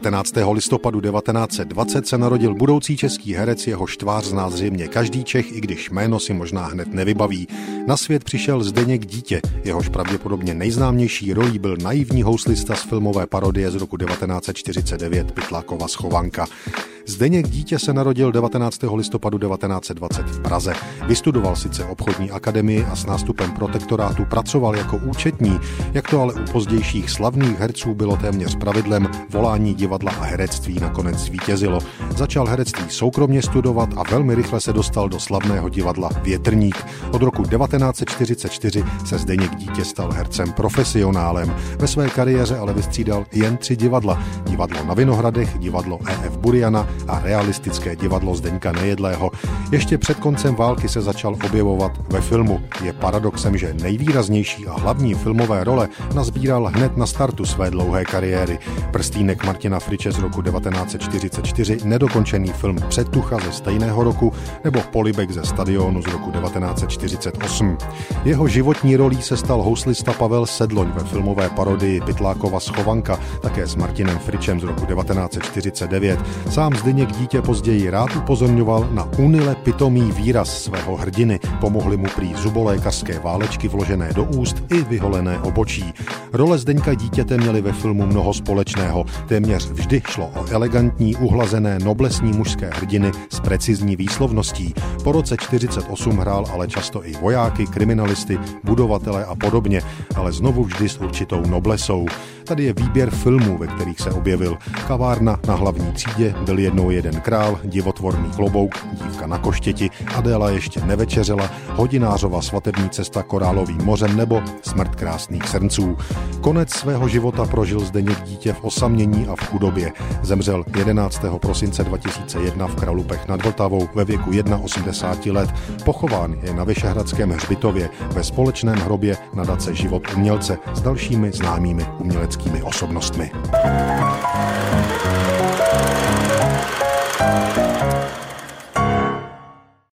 19. listopadu 1920 se narodil budoucí český herec, jeho tvář zná zřejmě každý Čech, i když jméno si možná hned nevybaví. Na svět přišel Zdeněk Dítě, jehož pravděpodobně nejznámější rolí byl naivní houslista z filmové parodie z roku 1949 Pytlákova schovanka. Zdeněk Dítě se narodil 19. listopadu 1920 v Praze. Vystudoval sice obchodní akademii a s nástupem protektorátu pracoval jako účetní, jak to ale u pozdějších slavných herců bylo téměř pravidlem, volání divadla a herectví nakonec zvítězilo. Začal herectví soukromně studovat a velmi rychle se dostal do slavného divadla Větrník. Od roku 1944 se Zdeněk Dítě stal hercem profesionálem. Ve své kariéře ale vystřídal jen tři divadla. Divadlo na Vinohradech, divadlo EF Buriana a realistické divadlo Zdeňka Nejedlého. Ještě před koncem války se začal objevovat ve filmu. Je paradoxem, že nejvýraznější a hlavní filmové role nazbíral hned na startu své dlouhé kariéry. Prstínek Martina Friče z roku 1944, nedokončený film Předtucha ze stejného roku nebo Polibek ze stadionu z roku 1948. Jeho životní rolí se stal houslista Pavel Sedloň ve filmové parodii Pytlákova schovanka, také s Martinem Fričem z roku 1949. Sám Zdeněk dítě později rád upozorňoval na unile pitomý výraz svého hrdiny. Pomohly mu prý zubolékařské válečky vložené do úst i vyholené obočí. Role Zdeňka dítěte měly ve filmu mnoho společného. Téměř vždy šlo o elegantní, uhlazené, noblesní mužské hrdiny s precizní výslovností. Po roce 48 hrál ale často i vojáky, kriminalisty, budovatele a podobně, ale znovu vždy s určitou noblesou. Tady je výběr filmů, ve kterých se objevil. Kavárna na hlavní třídě, byl jednou jeden král, divotvorný klobouk, dívka na koštěti, Adéla ještě nevečeřela, hodinářova svatební cesta korálovým mořem nebo smrt krásných srnců. Konec svého života prožil Zdeněk dítě v osamění a v chudobě. Zemřel 11. prosince 2001 v Kralupech nad Vltavou ve věku 81 let. Pochován je na Vyšehradském hřbitově ve společném hrobě nadace Život umělce s dalšími známými uměleckými osobnostmi. Thank you.